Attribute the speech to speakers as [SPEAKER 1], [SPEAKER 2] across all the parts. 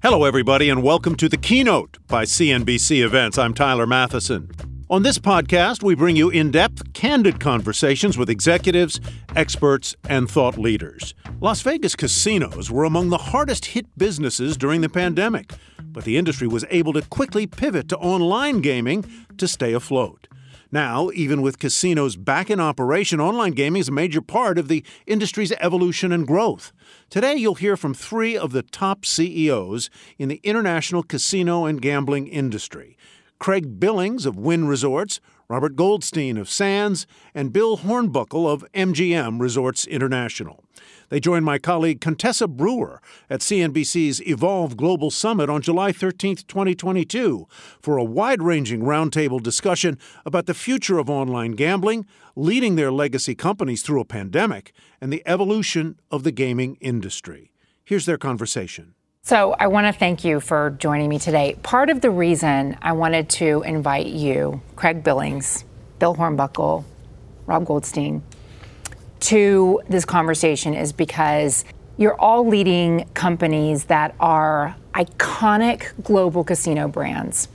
[SPEAKER 1] Hello, everybody, and welcome to the Keynote by CNBC Events. I'm Tyler Mathisen. On this podcast, we bring you in depth, candid conversations with executives, experts, and thought leaders. Las Vegas casinos were among the hardest hit businesses during the pandemic, but the industry was able to quickly pivot to online gaming to stay afloat. Now, even with casinos back in operation, online gaming is a major part of the industry's evolution and growth. Today, you'll hear from three of the top CEOs in the international casino and gambling industry. Craig Billings of Wynn Resorts, Robert Goldstein of Sands, and Bill Hornbuckle of MGM Resorts International. They joined my colleague Contessa Brewer at CNBC's Evolve Global Summit on July 13, 2022, for a wide ranging roundtable discussion about the future of online gambling, leading their legacy companies through a pandemic, and the evolution of the gaming industry. Here's their conversation.
[SPEAKER 2] So, I want to thank you for joining me today. Part of the reason I wanted to invite you, Craig Billings, Bill Hornbuckle, Rob Goldstein, to this conversation is because you're all leading companies that are iconic global casino brands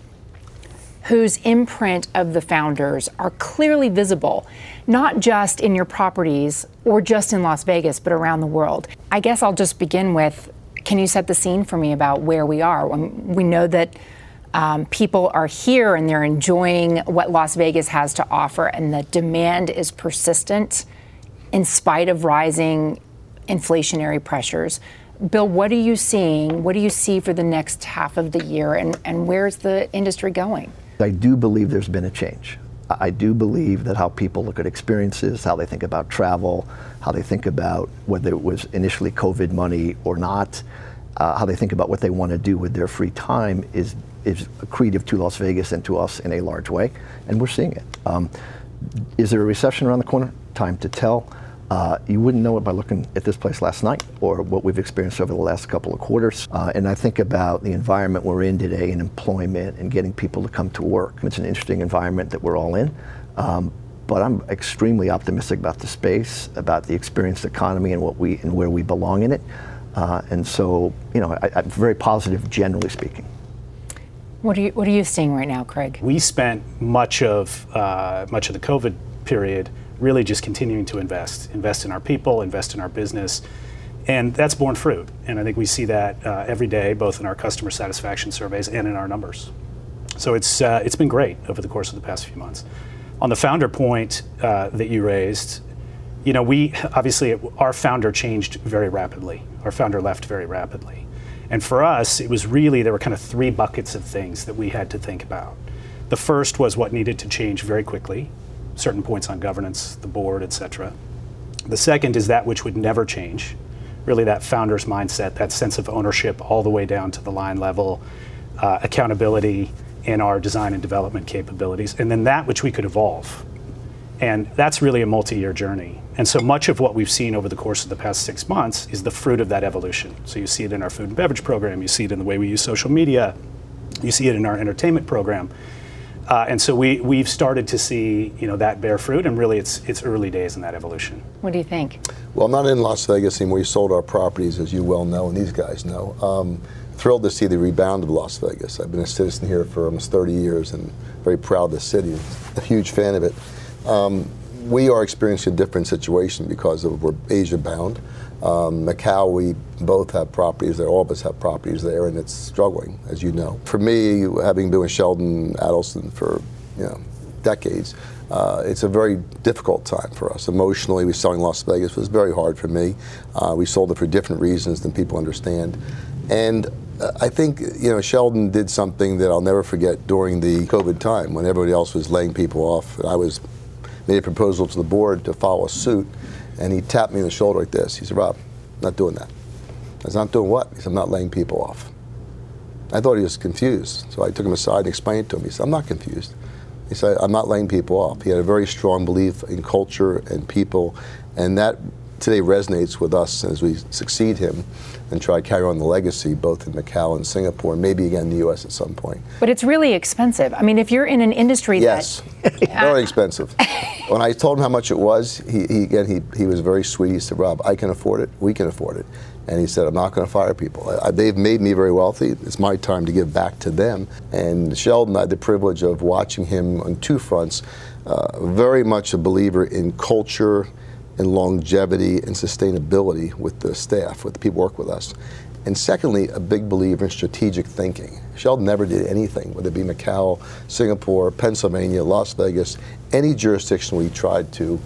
[SPEAKER 2] whose imprint of the founders are clearly visible, not just in your properties or just in Las Vegas, but around the world. I guess I'll just begin with can you set the scene for me about where we are? We know that um, people are here and they're enjoying what Las Vegas has to offer, and the demand is persistent in spite of rising inflationary pressures. Bill, what are you seeing? What do you see for the next half of the year, and, and where's the industry going?
[SPEAKER 3] I do believe there's been a change. I do believe that how people look at experiences, how they think about travel, how they think about whether it was initially COVID money or not, uh, how they think about what they want to do with their free time is is accretive to Las Vegas and to us in a large way, and we're seeing it. Um, is there a recession around the corner? Time to tell. Uh, you wouldn't know it by looking at this place last night or what we've experienced over the last couple of quarters. Uh, and I think about the environment we're in today and employment and getting people to come to work. It's an interesting environment that we're all in. Um, but I'm extremely optimistic about the space, about the experienced economy and what we and where we belong in it. Uh, and so, you know, I, I'm very positive, generally speaking.
[SPEAKER 2] What are you What are you seeing right now, Craig?
[SPEAKER 4] We spent much of uh, much of the COVID period really just continuing to invest, invest in our people, invest in our business. And that's borne fruit. And I think we see that uh, every day, both in our customer satisfaction surveys and in our numbers. So it's, uh, it's been great over the course of the past few months. On the founder point uh, that you raised, you know, we obviously, our founder changed very rapidly. Our founder left very rapidly. And for us, it was really, there were kind of three buckets of things that we had to think about. The first was what needed to change very quickly, certain points on governance, the board, et cetera. The second is that which would never change, really that founder's mindset, that sense of ownership all the way down to the line level, uh, accountability in our design and development capabilities, and then that which we could evolve. And that's really a multi year journey. And so much of what we've seen over the course of the past six months is the fruit of that evolution. So you see it in our food and beverage program, you see it in the way we use social media, you see it in our entertainment program. Uh, and so we, we've started to see you know, that bear fruit, and really it's, it's early days in that evolution.
[SPEAKER 2] What do you think?
[SPEAKER 5] Well, I'm not in Las Vegas anymore. We sold our properties, as you well know, and these guys know. Um, thrilled to see the rebound of Las Vegas. I've been a citizen here for almost 30 years and very proud of the city. A huge fan of it. Um, we are experiencing a different situation because of we're Asia bound. Um, Macau, we both have properties there. All of us have properties there, and it's struggling, as you know. For me, having been with Sheldon Adelson for you know decades, uh, it's a very difficult time for us. Emotionally, we selling Las Vegas it was very hard for me. Uh, we sold it for different reasons than people understand, and uh, I think you know Sheldon did something that I'll never forget during the COVID time when everybody else was laying people off. I was made a proposal to the board to follow suit and he tapped me in the shoulder like this. He said, Rob, not doing that. I said, not doing what? He said, I'm not laying people off. I thought he was confused. So I took him aside and explained it to him. He said, I'm not confused. He said, I'm not laying people off. He had a very strong belief in culture and people, and that today resonates with us as we succeed him and try to carry on the legacy both in Macau and Singapore, maybe again in the U.S. at some point.
[SPEAKER 2] But it's really expensive. I mean, if you're in an industry
[SPEAKER 5] yes,
[SPEAKER 2] that
[SPEAKER 5] very expensive. when I told him how much it was, he, he again he, he was very sweet. He said, "Rob, I can afford it. We can afford it." And he said, I'm not going to fire people. I, they've made me very wealthy. It's my time to give back to them. And Sheldon, I had the privilege of watching him on two fronts. Uh, very much a believer in culture and longevity and sustainability with the staff, with the people who work with us. And secondly, a big believer in strategic thinking. Sheldon never did anything, whether it be Macau, Singapore, Pennsylvania, Las Vegas, any jurisdiction we tried to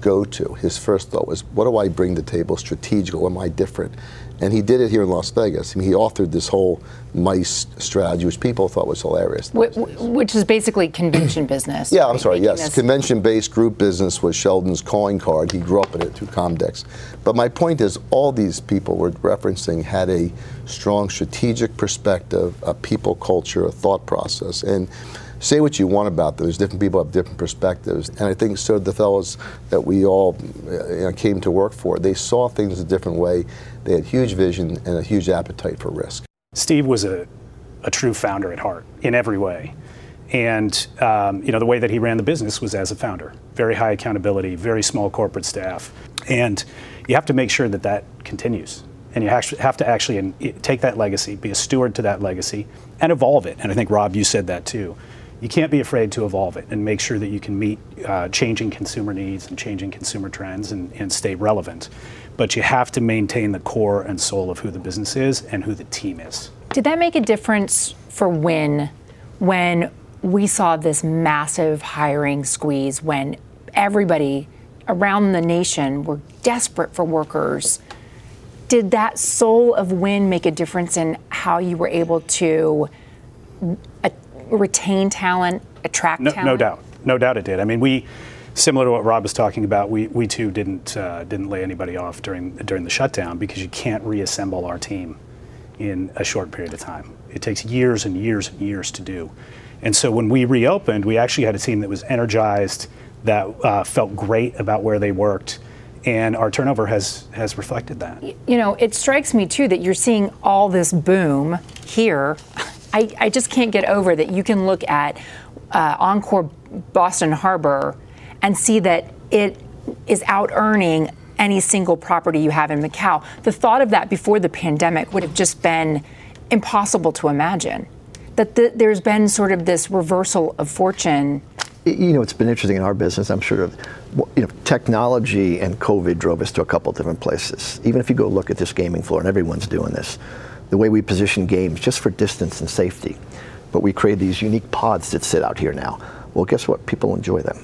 [SPEAKER 5] go to. His first thought was, what do I bring to the table strategically? Am I different? And he did it here in Las Vegas. I mean, he authored this whole MICE strategy, which people thought was hilarious.
[SPEAKER 2] Which is basically convention business.
[SPEAKER 5] Yeah, I'm sorry, yes. Convention based group business was Sheldon's calling card. He grew up in it through Comdex. But my point is, all these people we're referencing had a strong strategic perspective, a people culture, a thought process. And say what you want about those. Different people have different perspectives, and I think so. The fellows that we all you know, came to work for, they saw things a different way. They had huge vision and a huge appetite for risk.
[SPEAKER 4] Steve was a, a true founder at heart in every way. And um, you know the way that he ran the business was as a founder, very high accountability, very small corporate staff, and you have to make sure that that continues. And you have to actually take that legacy, be a steward to that legacy, and evolve it. And I think Rob, you said that too you can't be afraid to evolve it and make sure that you can meet uh, changing consumer needs and changing consumer trends and, and stay relevant. But you have to maintain the core and soul of who the business is and who the team is.
[SPEAKER 2] Did that make a difference for Wynn when we saw this massive hiring squeeze when everybody around the nation were desperate for workers? Did that soul of Wynn make a difference in how you were able to retain talent, attract
[SPEAKER 4] no,
[SPEAKER 2] talent?
[SPEAKER 4] No doubt, no doubt it did. I mean, we similar to what Rob was talking about, we, we too didn't uh, didn't lay anybody off during during the shutdown because you can't reassemble our team in a short period of time. It takes years and years and years to do. And so when we reopened, we actually had a team that was energized, that uh, felt great about where they worked, and our turnover has has reflected that.
[SPEAKER 2] You know, it strikes me too that you're seeing all this boom here I, I just can't get over that you can look at uh, Encore Boston Harbor and see that it is out earning any single property you have in Macau. The thought of that before the pandemic would have just been impossible to imagine. That the, there's been sort of this reversal of fortune.
[SPEAKER 3] You know, it's been interesting in our business. I'm sure, you know, technology and COVID drove us to a couple different places. Even if you go look at this gaming floor, and everyone's doing this, the way we position games just for distance and safety. But we create these unique pods that sit out here now. Well, guess what? People enjoy them.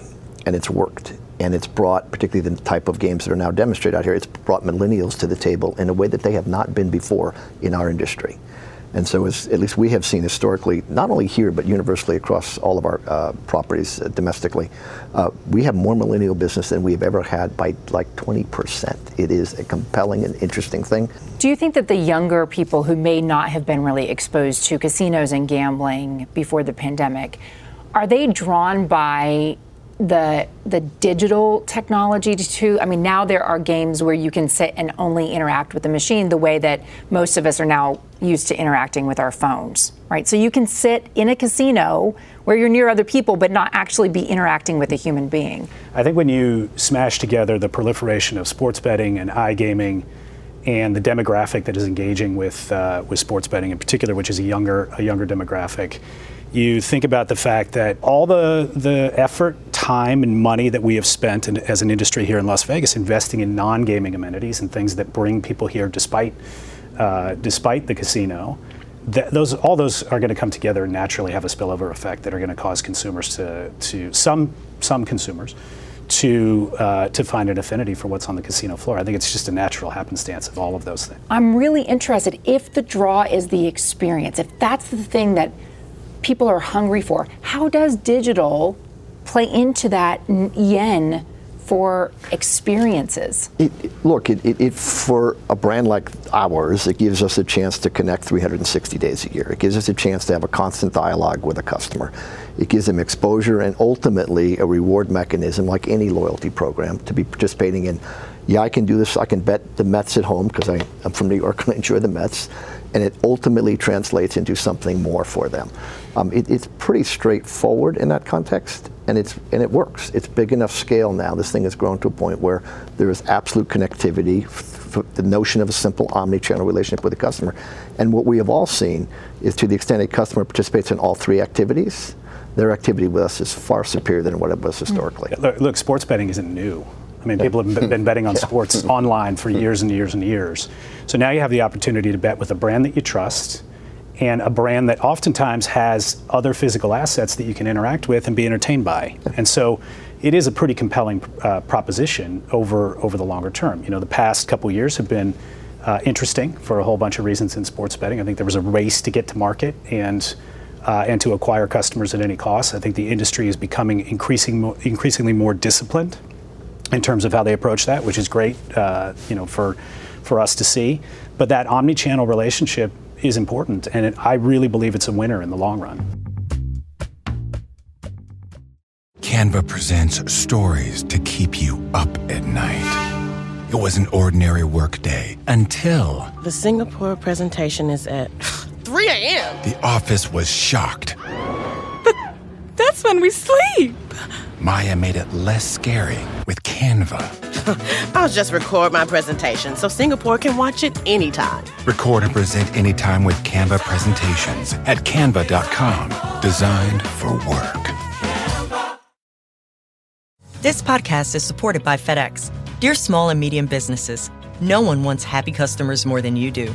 [SPEAKER 3] And it's worked. And it's brought, particularly the type of games that are now demonstrated out here, it's brought millennials to the table in a way that they have not been before in our industry. And so, as, at least we have seen historically, not only here but universally across all of our uh, properties uh, domestically, uh, we have more millennial business than we've ever had by like 20%. It is a compelling and interesting thing.
[SPEAKER 2] Do you think that the younger people who may not have been really exposed to casinos and gambling before the pandemic, are they drawn by the the digital technology too. I mean, now there are games where you can sit and only interact with the machine the way that most of us are now used to interacting with our phones, right? So you can sit in a casino where you're near other people but not actually be interacting with a human being.
[SPEAKER 4] I think when you smash together the proliferation of sports betting and iGaming and the demographic that is engaging with uh, with sports betting in particular, which is a younger a younger demographic, you think about the fact that all the, the effort, time, and money that we have spent in, as an industry here in Las Vegas investing in non gaming amenities and things that bring people here despite, uh, despite the casino. those all those are going to come together and naturally have a spillover effect that are going to cause consumers to, to some some consumers to uh, to find an affinity for what's on the casino floor. I think it's just a natural happenstance of all of those things.
[SPEAKER 2] I'm really interested if the draw is the experience, if that's the thing that people are hungry for. How does digital play into that yen for experiences?
[SPEAKER 3] It, it, look, it, it, for a brand like ours, it gives us a chance to connect 360 days a year. It gives us a chance to have a constant dialogue with a customer. It gives them exposure and ultimately a reward mechanism, like any loyalty program, to be participating in. Yeah, I can do this. I can bet the Mets at home because I'm from New York and I enjoy the Mets and it ultimately translates into something more for them. Um, it, it's pretty straightforward in that context, and it's and it works. It's big enough scale now. This thing has grown to a point where there is absolute connectivity. the notion of a simple omni-channel relationship with the customer, and what we have all seen is to the extent a customer participates in all three activities, their activity with us is far superior than what it was historically.
[SPEAKER 4] Look, look sports betting isn't new. I mean, people have been betting on sports online for years and years and years. So now you have the opportunity to bet with a brand that you trust and a brand that oftentimes has other physical assets that you can interact with and be entertained by. And so it is a pretty compelling uh, proposition over over the longer term. You know, the past couple years have been uh, interesting for a whole bunch of reasons in sports betting. I think there was a race to get to market and uh, and to acquire customers at any cost. I think the industry is becoming increasing increasingly more disciplined in terms of how they approach that, which is great, uh, you know, for for us to see. But that omni-channel relationship is important, and it, I really believe it's a winner in the long run.
[SPEAKER 6] Canva presents stories to keep you up at night. It was an ordinary workday until
[SPEAKER 7] the Singapore presentation is at 3 a.m.
[SPEAKER 6] The office was shocked.
[SPEAKER 7] But that's when we sleep.
[SPEAKER 6] Maya made it less scary with Canva.
[SPEAKER 7] I'll just record my presentation so Singapore can watch it anytime.
[SPEAKER 6] Record and present anytime with Canva presentations at canva.com. Designed for work.
[SPEAKER 8] This podcast is supported by FedEx. Dear small and medium businesses, no one wants happy customers more than you do.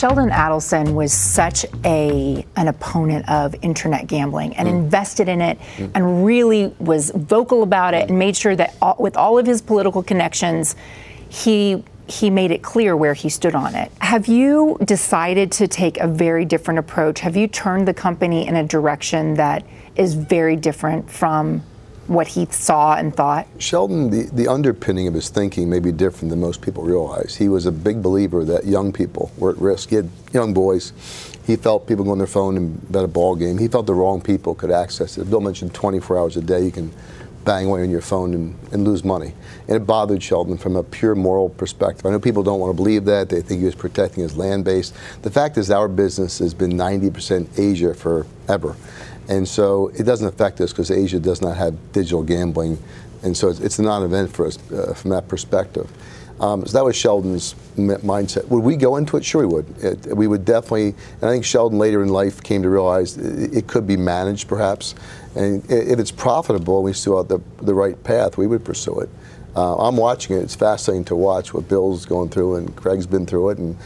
[SPEAKER 2] Sheldon Adelson was such a an opponent of internet gambling and mm. invested in it mm. and really was vocal about it and made sure that all, with all of his political connections he he made it clear where he stood on it. Have you decided to take a very different approach? Have you turned the company in a direction that is very different from what he saw and thought?
[SPEAKER 5] Sheldon, the, the underpinning of his thinking may be different than most people realize. He was a big believer that young people were at risk. He had young boys. He felt people go on their phone and bet a ball game. He felt the wrong people could access it. Bill mentioned 24 hours a day you can bang away on your phone and, and lose money. And it bothered Sheldon from a pure moral perspective. I know people don't want to believe that. They think he was protecting his land base. The fact is, our business has been 90% Asia forever. And so it doesn't affect us because Asia does not have digital gambling. And so it's, it's a non event for us uh, from that perspective. Um, so that was Sheldon's mindset. Would we go into it? Sure, we would. It, we would definitely, and I think Sheldon later in life came to realize it, it could be managed perhaps. And if it's profitable, we still have the, the right path, we would pursue it. Uh, I'm watching it. It's fascinating to watch what Bill's going through, and Craig's been through it, and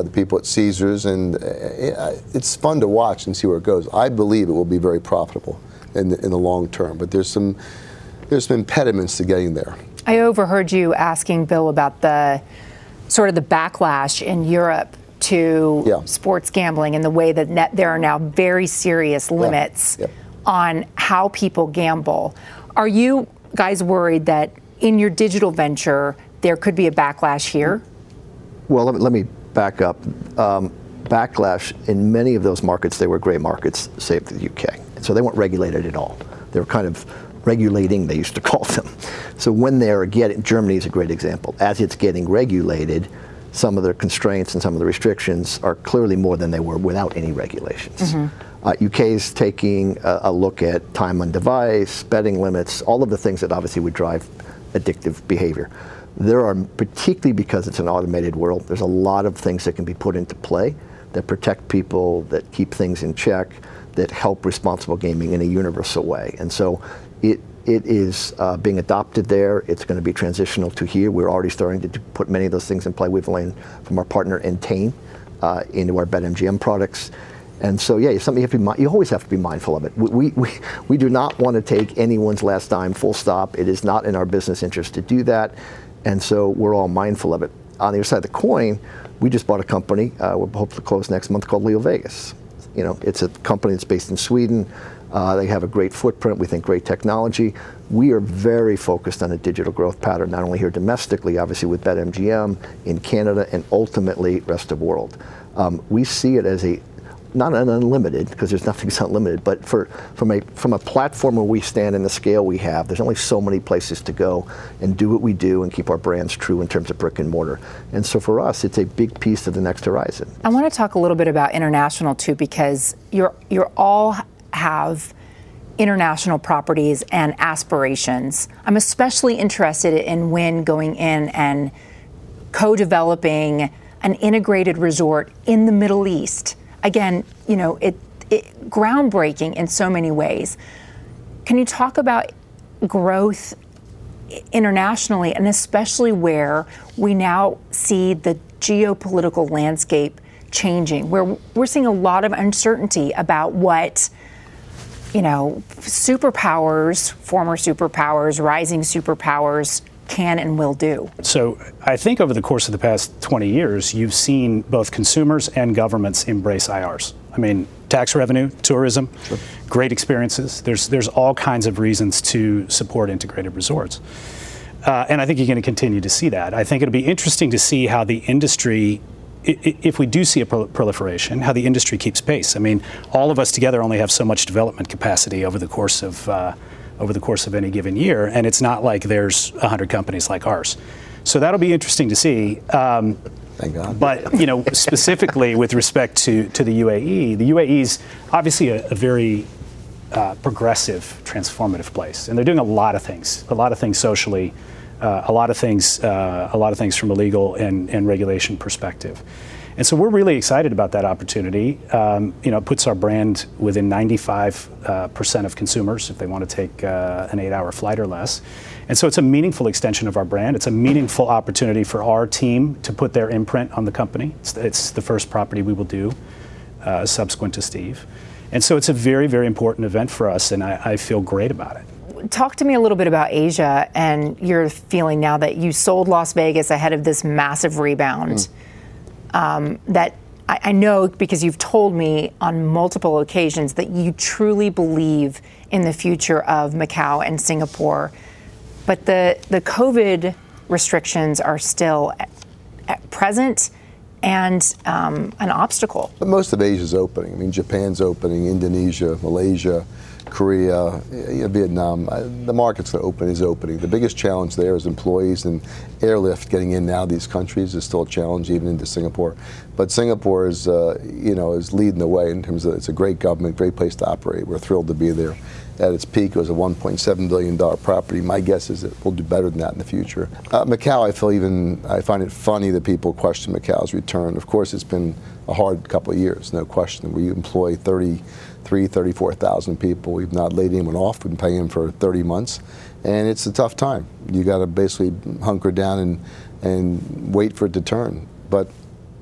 [SPEAKER 5] the people at Caesars, and uh, it's fun to watch and see where it goes. I believe it will be very profitable in the, in the long term, but there's some there's some impediments to getting there.
[SPEAKER 2] I overheard you asking Bill about the sort of the backlash in Europe to yeah. sports gambling and the way that net, there are now very serious limits yeah. Yeah. on how people gamble. Are you guys worried that in your digital venture there could be a backlash here?
[SPEAKER 3] Well, let me, let me back up. Um, backlash in many of those markets, they were gray markets, save the UK. So they weren't regulated at all. They were kind of regulating, they used to call them. So when they're getting, Germany is a great example. As it's getting regulated, some of the constraints and some of the restrictions are clearly more than they were without any regulations. Mm-hmm. Uh, UK is taking a, a, look at time on device, betting limits, all of the things that obviously would drive addictive behavior there are, particularly because it's an automated world, there's a lot of things that can be put into play that protect people, that keep things in check, that help responsible gaming in a universal way. And so it, it is uh, being adopted there. It's going to be transitional to here. We're already starting to put many of those things in play. We've learned from our partner Entain uh, into our BetMGM products. And so, yeah, something you have to be. You always have to be mindful of it. We, we, we do not want to take anyone's last dime. Full stop. It is not in our business interest to do that, and so we're all mindful of it. On the other side of the coin, we just bought a company. Uh, we're hoping to close next month called LeoVegas. You know, it's a company that's based in Sweden. Uh, they have a great footprint. We think great technology. We are very focused on a digital growth pattern, not only here domestically, obviously with BetMGM, in Canada, and ultimately rest of world. Um, we see it as a not an unlimited because there's nothing's unlimited, but for from a from a platform where we stand and the scale we have, there's only so many places to go and do what we do and keep our brands true in terms of brick and mortar. And so for us, it's a big piece of the next horizon.
[SPEAKER 2] I want to talk a little bit about international too, because you're you're all have international properties and aspirations. I'm especially interested in Wynn going in and co-developing an integrated resort in the Middle East again, you know, it, it groundbreaking in so many ways. Can you talk about growth internationally and especially where we now see the geopolitical landscape changing, where we're seeing a lot of uncertainty about what you know, superpowers, former superpowers, rising superpowers can and will do.
[SPEAKER 4] So I think over the course of the past 20 years, you've seen both consumers and governments embrace IRs. I mean, tax revenue, tourism, sure. great experiences. There's there's all kinds of reasons to support integrated resorts. Uh, and I think you're going to continue to see that. I think it'll be interesting to see how the industry if we do see a proliferation, how the industry keeps pace. I mean, all of us together only have so much development capacity over the course of uh, over the course of any given year, and it's not like there's 100 companies like ours. So that'll be interesting to see. Um,
[SPEAKER 5] Thank God.
[SPEAKER 4] But you know, specifically with respect to, to the UAE, the UAE is obviously a, a very uh, progressive, transformative place, and they're doing a lot of things, a lot of things socially, uh, a lot of things, uh, a lot of things from a legal and, and regulation perspective. And so we're really excited about that opportunity. Um, you know, it puts our brand within 95% uh, of consumers if they want to take uh, an eight hour flight or less. And so it's a meaningful extension of our brand. It's a meaningful opportunity for our team to put their imprint on the company. It's, it's the first property we will do uh, subsequent to Steve. And so it's a very, very important event for us, and I, I feel great about it
[SPEAKER 2] talk to me a little bit about Asia and your feeling now that you sold Las Vegas ahead of this massive rebound. Mm um, that I, I know because you've told me on multiple occasions that you truly believe in the future of Macau and Singapore. But the, the COVID restrictions are still at, at present and um, an obstacle.
[SPEAKER 5] But most of Asia is opening. I mean, Japan's opening, Indonesia, Malaysia, Korea, Vietnam. Uh, the market's open is opening. The biggest challenge there is employees and airlift getting in now. These countries is still a challenge, even into Singapore. But Singapore is, uh, you know, is leading the way in terms of it's a great government, great place to operate. We're thrilled to be there. At its peak, it was a 1.7 billion dollar property. My guess is it will do better than that in the future. Uh, Macau, I feel even I find it funny that people question Macau's return. Of course, it's been a hard couple of years, no question. We employ 30 33, 34,000 people. We've not laid anyone off. We've been paying them for 30 months. And it's a tough time. You got to basically hunker down and, and wait for it to turn. But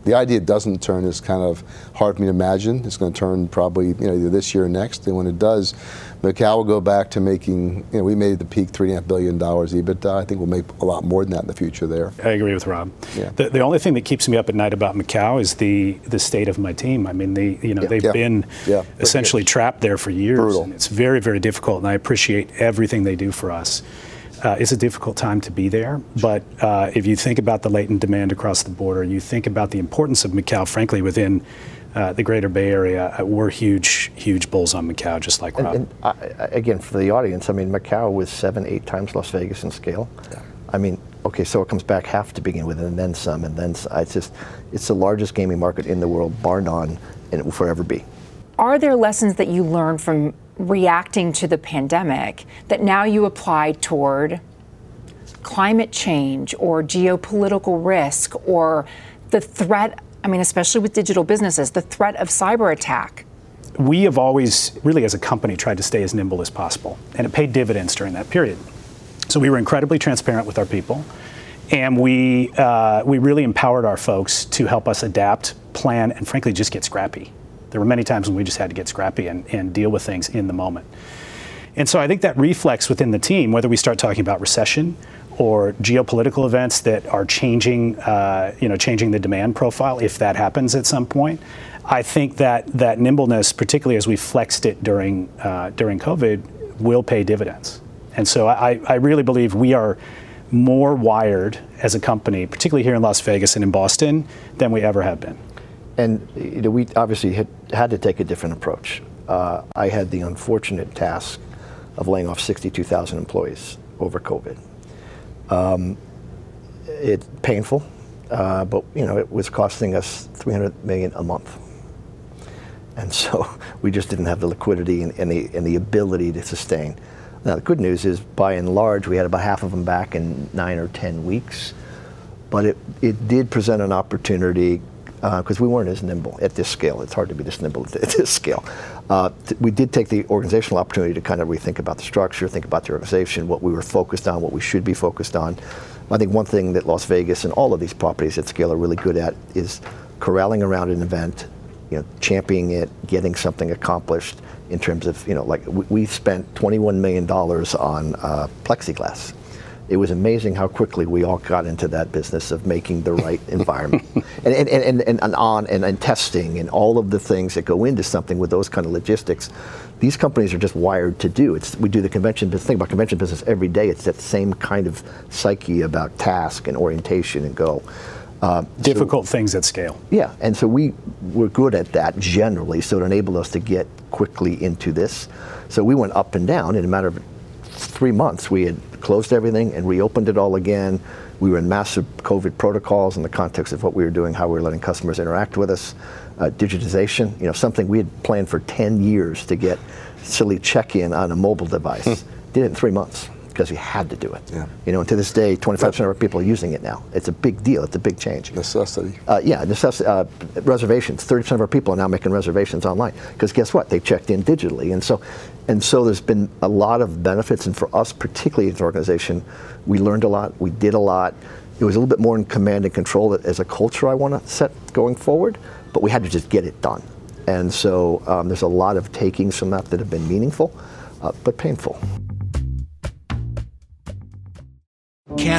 [SPEAKER 5] the idea doesn't turn is kind of hard for me to imagine. It's going to turn probably you know either this year or next. And when it does, Macau will go back to making. You know, we made the peak three and a half billion dollars EBITDA. I think we'll make a lot more than that in the future there.
[SPEAKER 4] I agree with Rob. Yeah. The, the only thing that keeps me up at night about Macau is the the state of my team. I mean, they you know yeah. they've yeah. been yeah. essentially trapped there for years.
[SPEAKER 5] Brutal.
[SPEAKER 4] And it's very very difficult, and I appreciate everything they do for us uh, it's a difficult time to be there. But uh, if you think about the latent demand across the border, and you think about the importance of Macau, frankly, within uh, the greater Bay Area, uh, we're huge, huge bulls on Macau, just like Rob. And,
[SPEAKER 3] and I, again, for the audience, I mean, Macau was seven, eight times Las Vegas in scale. Yeah. I mean, okay, so it comes back half to begin with, and then some, and then it's just, it's the largest gaming market in the world, bar none, and it will forever be.
[SPEAKER 2] Are there lessons that you learned from reacting to the pandemic that now you apply toward climate change or geopolitical risk or the threat, I mean, especially with digital businesses, the threat of cyber attack?
[SPEAKER 4] we have always, really as a company, tried to stay as nimble as possible, and it paid dividends during that period. So we were incredibly transparent with our people, and we uh, we really empowered our folks to help us adapt, plan, and frankly, just get scrappy. There were many times when we just had to get scrappy and, and deal with things in the moment. And so I think that reflex within the team, whether we start talking about recession or geopolitical events that are changing, uh, you know, changing the demand profile, if that happens at some point. I think that that nimbleness, particularly as we flexed it during uh, during COVID, will pay dividends. And so I, I really believe we are more wired as a company, particularly here in Las Vegas and in Boston, than we ever have been.
[SPEAKER 3] And you know, we obviously had, had to take a different approach. Uh, I had the unfortunate task of laying off 62,000 employees over COVID. Um, it's painful, uh, but you know it was costing us 300 million a month, and so we just didn't have the liquidity and, and, the, and the ability to sustain. Now the good news is, by and large, we had about half of them back in nine or 10 weeks, but it, it did present an opportunity because uh, we weren't as nimble at this scale. It's hard to be this nimble at this scale. Uh, th- we did take the organizational opportunity to kind of rethink about the structure, think about the organization, what we were focused on, what we should be focused on. I think one thing that Las Vegas and all of these properties at scale are really good at is corralling around an event, you know, championing it, getting something accomplished in terms of, you know, like we, we spent $21 million on uh, plexiglass it was amazing how quickly we all got into that business of making the right environment and, and, and, and, and, on and, and testing and all of the things that go into something with those kind of logistics. These companies are just wired to do. It's, we do the convention business, think about convention business every day. It's that same kind of psyche about task and orientation and go.
[SPEAKER 4] Uh, Difficult so, things at scale.
[SPEAKER 3] Yeah, and so we were good at that generally, so it enabled us to get quickly into this. So we went up and down in a matter of three months. We had closed everything and reopened it all again. We were in massive COVID protocols in the context of what we were doing, how we were letting customers interact with us. Uh, digitization, you know, something we had planned for 10 years to get silly check-in on a mobile device. Hmm. Did it in three months because we had to do it. Yeah. You know, and to this day, 25% of our people are using it now. It's a big deal. It's a big change.
[SPEAKER 5] Necessity.
[SPEAKER 3] Uh, yeah, necessity. Uh, reservations. 30% of our people are now making reservations online because guess what? They checked in digitally, and so, and so there's been a lot of benefits. And for us, particularly as an organization, we learned a lot. We did a lot. It was a little bit more in command and control that as a culture I want to set going forward, but we had to just get it done. And so um, there's a lot of takings from that that have been meaningful, uh, but painful.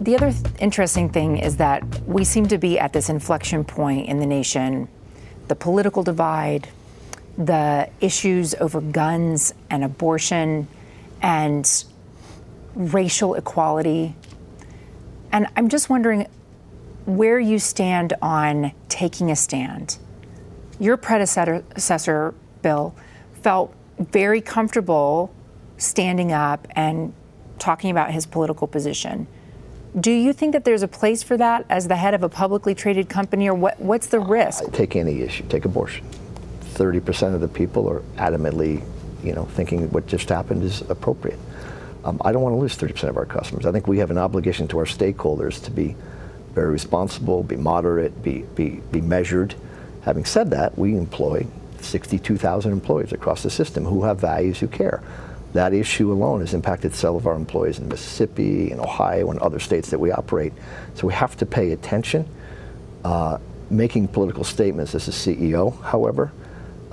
[SPEAKER 2] The other th- interesting thing is that we seem to be at this inflection point in the nation the political divide, the issues over guns and abortion, and racial equality. And I'm just wondering where you stand on taking a stand. Your predecessor, Bill, felt very comfortable standing up and talking about his political position. Do you think that there's a place for that as the head of a publicly traded company, or what, what's the risk?
[SPEAKER 3] Uh, take any issue, take abortion. 30% of the people are adamantly, you know, thinking what just happened is appropriate. Um, I don't want to lose 30% of our customers. I think we have an obligation to our stakeholders to be very responsible, be moderate, be, be, be measured. Having said that, we employ 62,000 employees across the system who have values, who care that issue alone has impacted several of our employees in Mississippi and Ohio and other states that we operate. So we have to pay attention. Uh, making political statements as a CEO, however,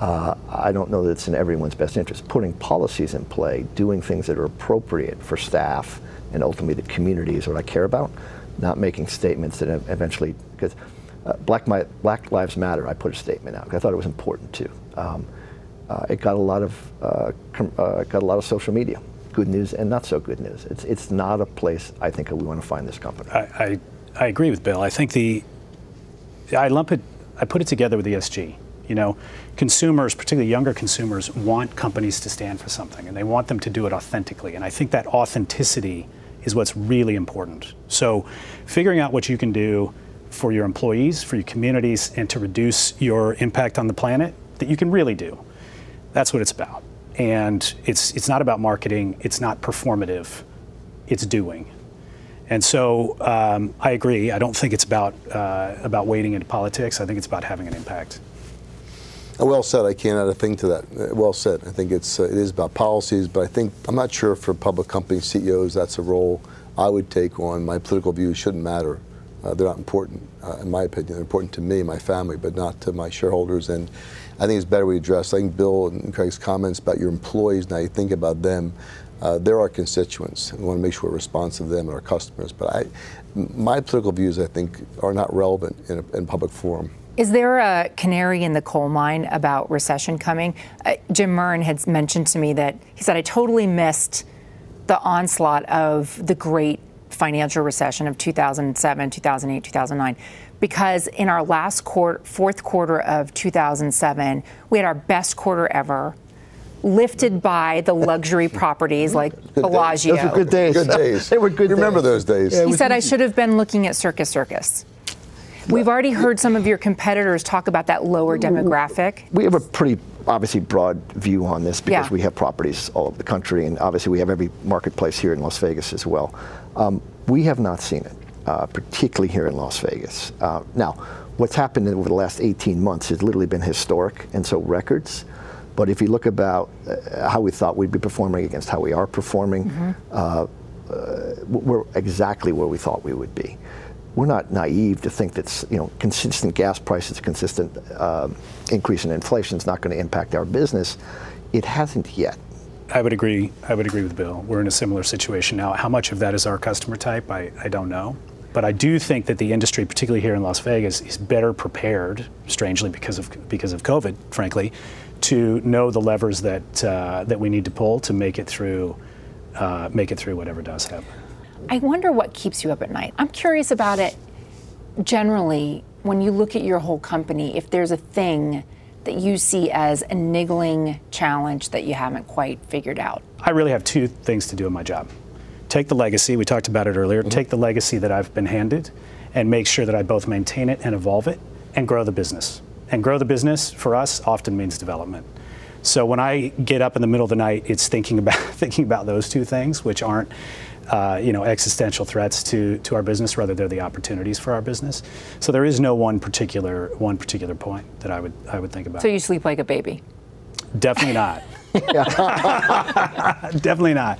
[SPEAKER 3] uh, I don't know that it's in everyone's best interest. Putting policies in play, doing things that are appropriate for staff and ultimately the community is what I care about, not making statements that eventually, because uh, Black, Black, Lives Matter, I put a statement out because I thought it was important too. Um, uh, it got a lot of uh, uh, got a lot of social media, good news and not so good news. It's it's not a place I think we want to find this company.
[SPEAKER 4] I, I, I agree with Bill. I think the I lump it I put it together with ESG. You know, consumers, particularly younger consumers, want companies to stand for something and they want them to do it authentically. And I think that authenticity is what's really important. So, figuring out what you can do for your employees, for your communities, and to reduce your impact on the planet that you can really do. That's what it's about. And it's, it's not about marketing, it's not performative, it's doing. And so um, I agree. I don't think it's about, uh, about wading into politics. I think it's about having an impact.
[SPEAKER 5] Uh, Well said. I can't add a thing to that. Uh, Well said. I think it's uh, it is about policies, but I think I'm not sure for public company CEOs that's a role I would take on. My political views shouldn't matter. Uh, they're not important, uh, in my opinion. They're important to me, my family, but not to my shareholders. And I think it's better we address. I think Bill and Craig's comments about your employees. Now you think about them. Uh, they're our constituents. We want to make sure we're responsive to them and our customers. But I, my political views, I think, are not relevant in a in public forum.
[SPEAKER 2] Is there a canary in the coal mine about recession coming? Uh, Jim Murren had mentioned to me that he said, I totally missed the onslaught of the great financial recession of 2007, 2008, 2009. Because in our last quarter, fourth quarter of 2007, we had our best quarter ever, lifted by the luxury properties like Bellagio.
[SPEAKER 3] Those were good days.
[SPEAKER 5] Good days.
[SPEAKER 3] they were good
[SPEAKER 5] You remember those days.
[SPEAKER 3] Yeah,
[SPEAKER 2] He
[SPEAKER 3] was
[SPEAKER 2] said, I should have been looking at Circus Circus. We've already heard some of your competitors talk about that lower demographic.
[SPEAKER 3] We have a pretty obviously broad view on this because
[SPEAKER 2] Yeah.
[SPEAKER 3] we have properties all over the country, and obviously we have every marketplace here in Las Vegas as well. Um, we have not seen it, uh, particularly here in Las Vegas. Uh, now, what's happened over the last 18 months has literally been historic, and so records. But if you look about uh, how we thought we'd be performing against how we are performing, uh, uh, we're exactly where we thought we would be. We're not naive to think that you know consistent gas prices, consistent uh, increase in inflation is not going to impact our business. It hasn't yet.
[SPEAKER 4] I would agree. I would agree with Bill. We're in a similar situation now. How much of that is our customer type? I, I don't know. But I do think that the industry, particularly here in Las Vegas, is better prepared, strangely because of because of COVID, frankly, to know the levers that uh, that we need to pull to make it through uh, make it through whatever does happen.
[SPEAKER 2] I wonder what keeps you up at night. I'm curious about it generally when you look at your whole company, if there's a thing that you see as a niggling challenge that you haven't quite figured out.
[SPEAKER 4] I really have two things to do in my job. Take the legacy, we talked about it earlier, take the legacy that I've been handed and make sure that I both maintain it and evolve it and grow the business. And grow the business for us often means development. So when I get up in the middle of the night, it's thinking about thinking about those two things, which aren't uh, you know existential threats to, to our business, rather they're the opportunities for our business. So there is no one particular one particular point that I would I would think about.
[SPEAKER 2] So you sleep like a baby.
[SPEAKER 4] Definitely not. Definitely not.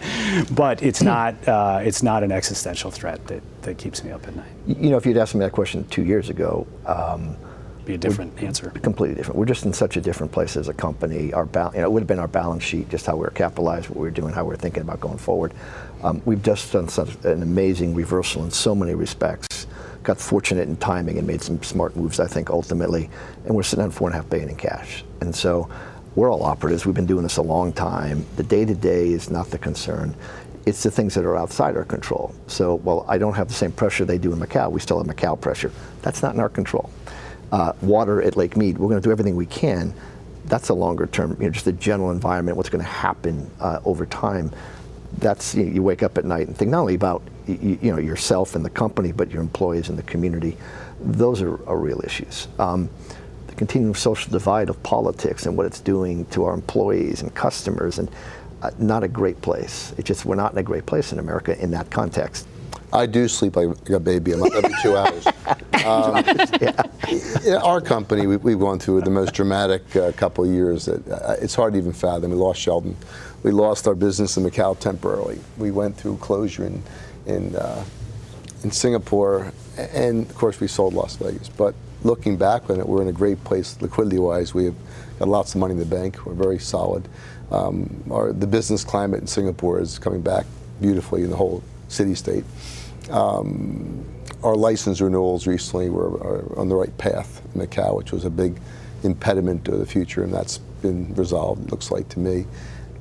[SPEAKER 4] But it's not. Uh, it's not an existential threat that, that keeps me up at night.
[SPEAKER 3] You know, if you'd asked me that question two years ago, um,
[SPEAKER 4] Be a different answer.
[SPEAKER 3] completely different. We're just in such a different place as a company. Our bal- you know, it would have been our balance sheet, just how we were capitalized, what we were doing, how we were thinking about going forward. Um, we've just done such an amazing reversal in so many respects. Got fortunate in timing and made some smart moves, I think, ultimately. And we're sitting on four and a half billion in cash. And so we're all operatives. We've been doing this a long time. The day to day is not the concern. It's the things that are outside our control. So, well, I don't have the same pressure they do in Macau. We still have Macau pressure. That's not in our control uh, water at Lake Mead. We're going to do everything we can. That's a longer term, you know, just the general environment, what's going to happen uh, over time. That's you, you wake up at night and think not only about you, you know yourself and the company, but your employees and the community. Those are, are real issues. Um, continuing social divide of politics and what it's doing to our employees and customers, and uh, not a great place. It's just we're not in a great place in America in that context.
[SPEAKER 5] I do sleep like a baby. Every two hours. Um, in our company, we, we've gone through the most dramatic uh, couple of years. That, uh, it's hard to even fathom. We lost Sheldon. We lost our business in Macau temporarily. We went through closure in in, uh, in Singapore, and of course we sold Las Vegas. But looking back on it, we're in a great place liquidity-wise. We have got lots of money in the bank. We're very solid. Um, our, the business climate in Singapore is coming back beautifully in the whole city-state. Um, our license renewals recently were are on the right path in Macau, which was a big impediment to the future, and that's been resolved, it looks like to me.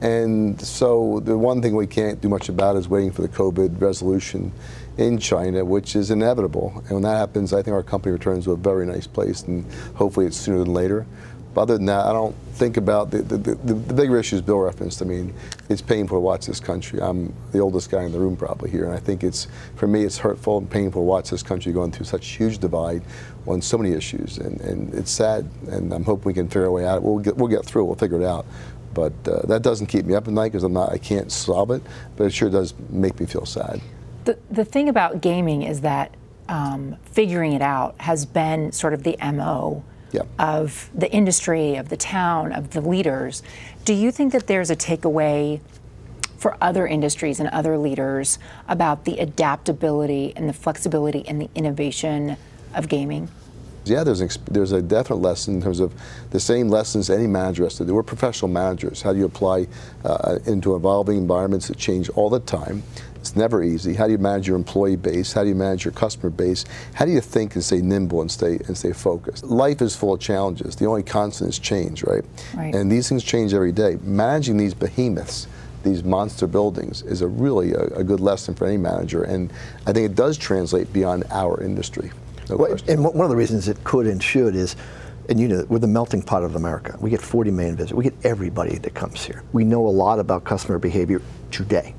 [SPEAKER 5] And so the one thing we can't do much about is waiting for the COVID resolution in China, which is inevitable. And when that happens, I think our company returns to a very nice place, and hopefully it's sooner than later. But other than that, I don't think about the, the, the, the bigger issues Bill referenced. I mean, it's painful to watch this country. I'm the oldest guy in the room probably here, and I think it's, for me, it's hurtful and painful to watch this country going through such huge divide on so many issues. And, and it's sad, and I'm hoping we can figure a way out. We'll get, we'll get through it, we'll figure it out. But uh, that doesn't keep me up at night because I'm not, I can't solve it, but it sure does make me feel sad.
[SPEAKER 2] The, the thing about gaming is that um, figuring it out has been sort of the MO
[SPEAKER 5] yeah.
[SPEAKER 2] of the industry, of the town, of the leaders. Do you think that there's a takeaway for other industries and other leaders about the adaptability and the flexibility and the innovation of gaming?
[SPEAKER 5] Yeah, there's, an, there's a definite lesson in terms of the same lessons any manager has to do. We're professional managers. How do you apply uh, into evolving environments that change all the time? It's never easy. How do you manage your employee base? How do you manage your customer base? How do you think and stay nimble and stay and stay focused? Life is full of challenges. The only constant is change, right?
[SPEAKER 2] Right.
[SPEAKER 5] And these things change every day. Managing these behemoths these monster buildings is a really a, a, good lesson for any manager, and I think it does translate beyond our industry. No
[SPEAKER 3] well, and one of the reasons it could and should is, and you know, we're the melting pot of America. We get 40 million visitors. We get everybody that comes here. We know a lot about customer behavior today.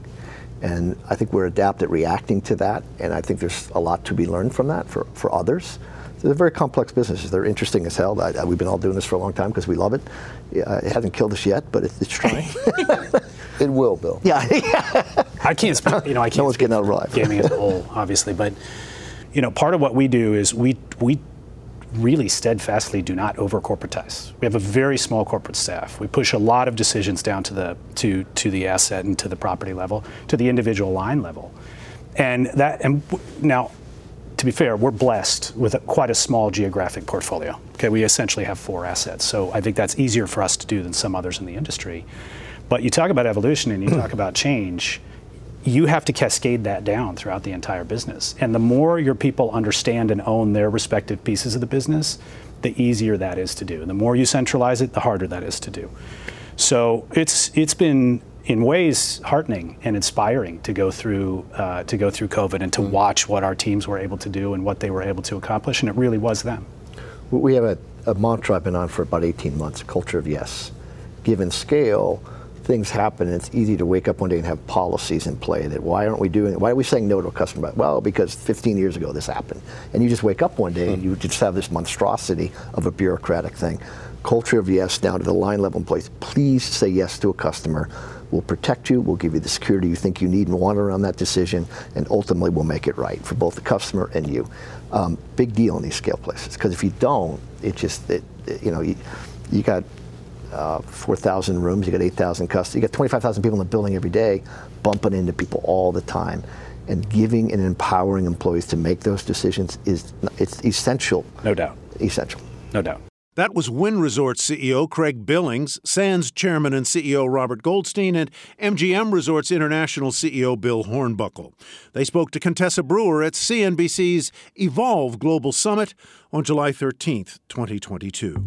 [SPEAKER 3] And I think we're adept at reacting to that, and I think there's a lot to be learned from that for, for others. They're very complex businesses. They're interesting as hell. I, I, we've been all doing this for a long time because we love it. Yeah, it hasn't killed us yet, but it, it's trying.
[SPEAKER 5] it will, Bill.
[SPEAKER 3] Yeah.
[SPEAKER 4] I can't speak. You know, I can't.
[SPEAKER 3] No one's getting out alive.
[SPEAKER 4] Gaming as a whole, obviously, but you know, part of what we do is we we really steadfastly do not over corporatize. We have a very small corporate staff. We push a lot of decisions down to the to to the asset and to the property level, to the individual line level, and that and now. To be fair, we're blessed with a, quite a small geographic portfolio. Okay, we essentially have four assets, so I think that's easier for us to do than some others in the industry. But you talk about evolution and you talk about change you have to cascade that down throughout the entire business. And the more your people understand and own their respective pieces of the business, the easier that is to do. And the more you centralize it, the harder that is to do. So it's it's been in ways heartening and inspiring to go through uh, to go through COVID and to mm. watch what our teams were able to do and what they were able to accomplish. And it really was them.
[SPEAKER 3] We have a, a mantra I've been on for about 18 months: culture of yes. Given scale things happen and it's easy to wake up one day and have policies in play that why aren't we doing it? Why are we saying no to a customer? Well, because 15 years ago this happened. And you just wake up one day and you just have this monstrosity of a bureaucratic thing. Culture of yes down to the line level in place. Please say yes to a customer. We'll protect you, we'll give you the security you think you need and want around that decision, and ultimately we'll make it right for both the customer and you. Um, big deal in these scale places, because if you don't, it just, it, you know, you, you got uh, 4,000 rooms, you got 8,000 customers, you got 25,000 people in the building every day, bumping into people all the time. And giving and empowering employees to make those decisions is it's essential.
[SPEAKER 4] No doubt.
[SPEAKER 3] Essential.
[SPEAKER 4] No doubt.
[SPEAKER 1] That was Wynn Resorts CEO Craig Billings, Sands Chairman and CEO Robert Goldstein, and MGM Resorts International CEO Bill Hornbuckle. They spoke to Contessa Brewer at CNBC's Evolve Global Summit on July 13th, 2022.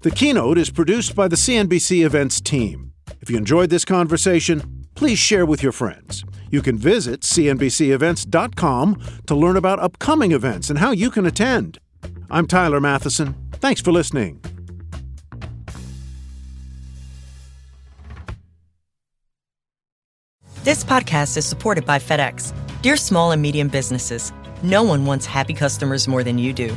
[SPEAKER 1] The keynote is produced by the CNBC Events team. If you enjoyed this conversation, please share with your friends. You can visit CNBCEvents.com to learn about upcoming events and how you can attend. I'm Tyler Mathisen. Thanks for listening.
[SPEAKER 8] This podcast is supported by FedEx. Dear small and medium businesses, no one wants happy customers more than you do.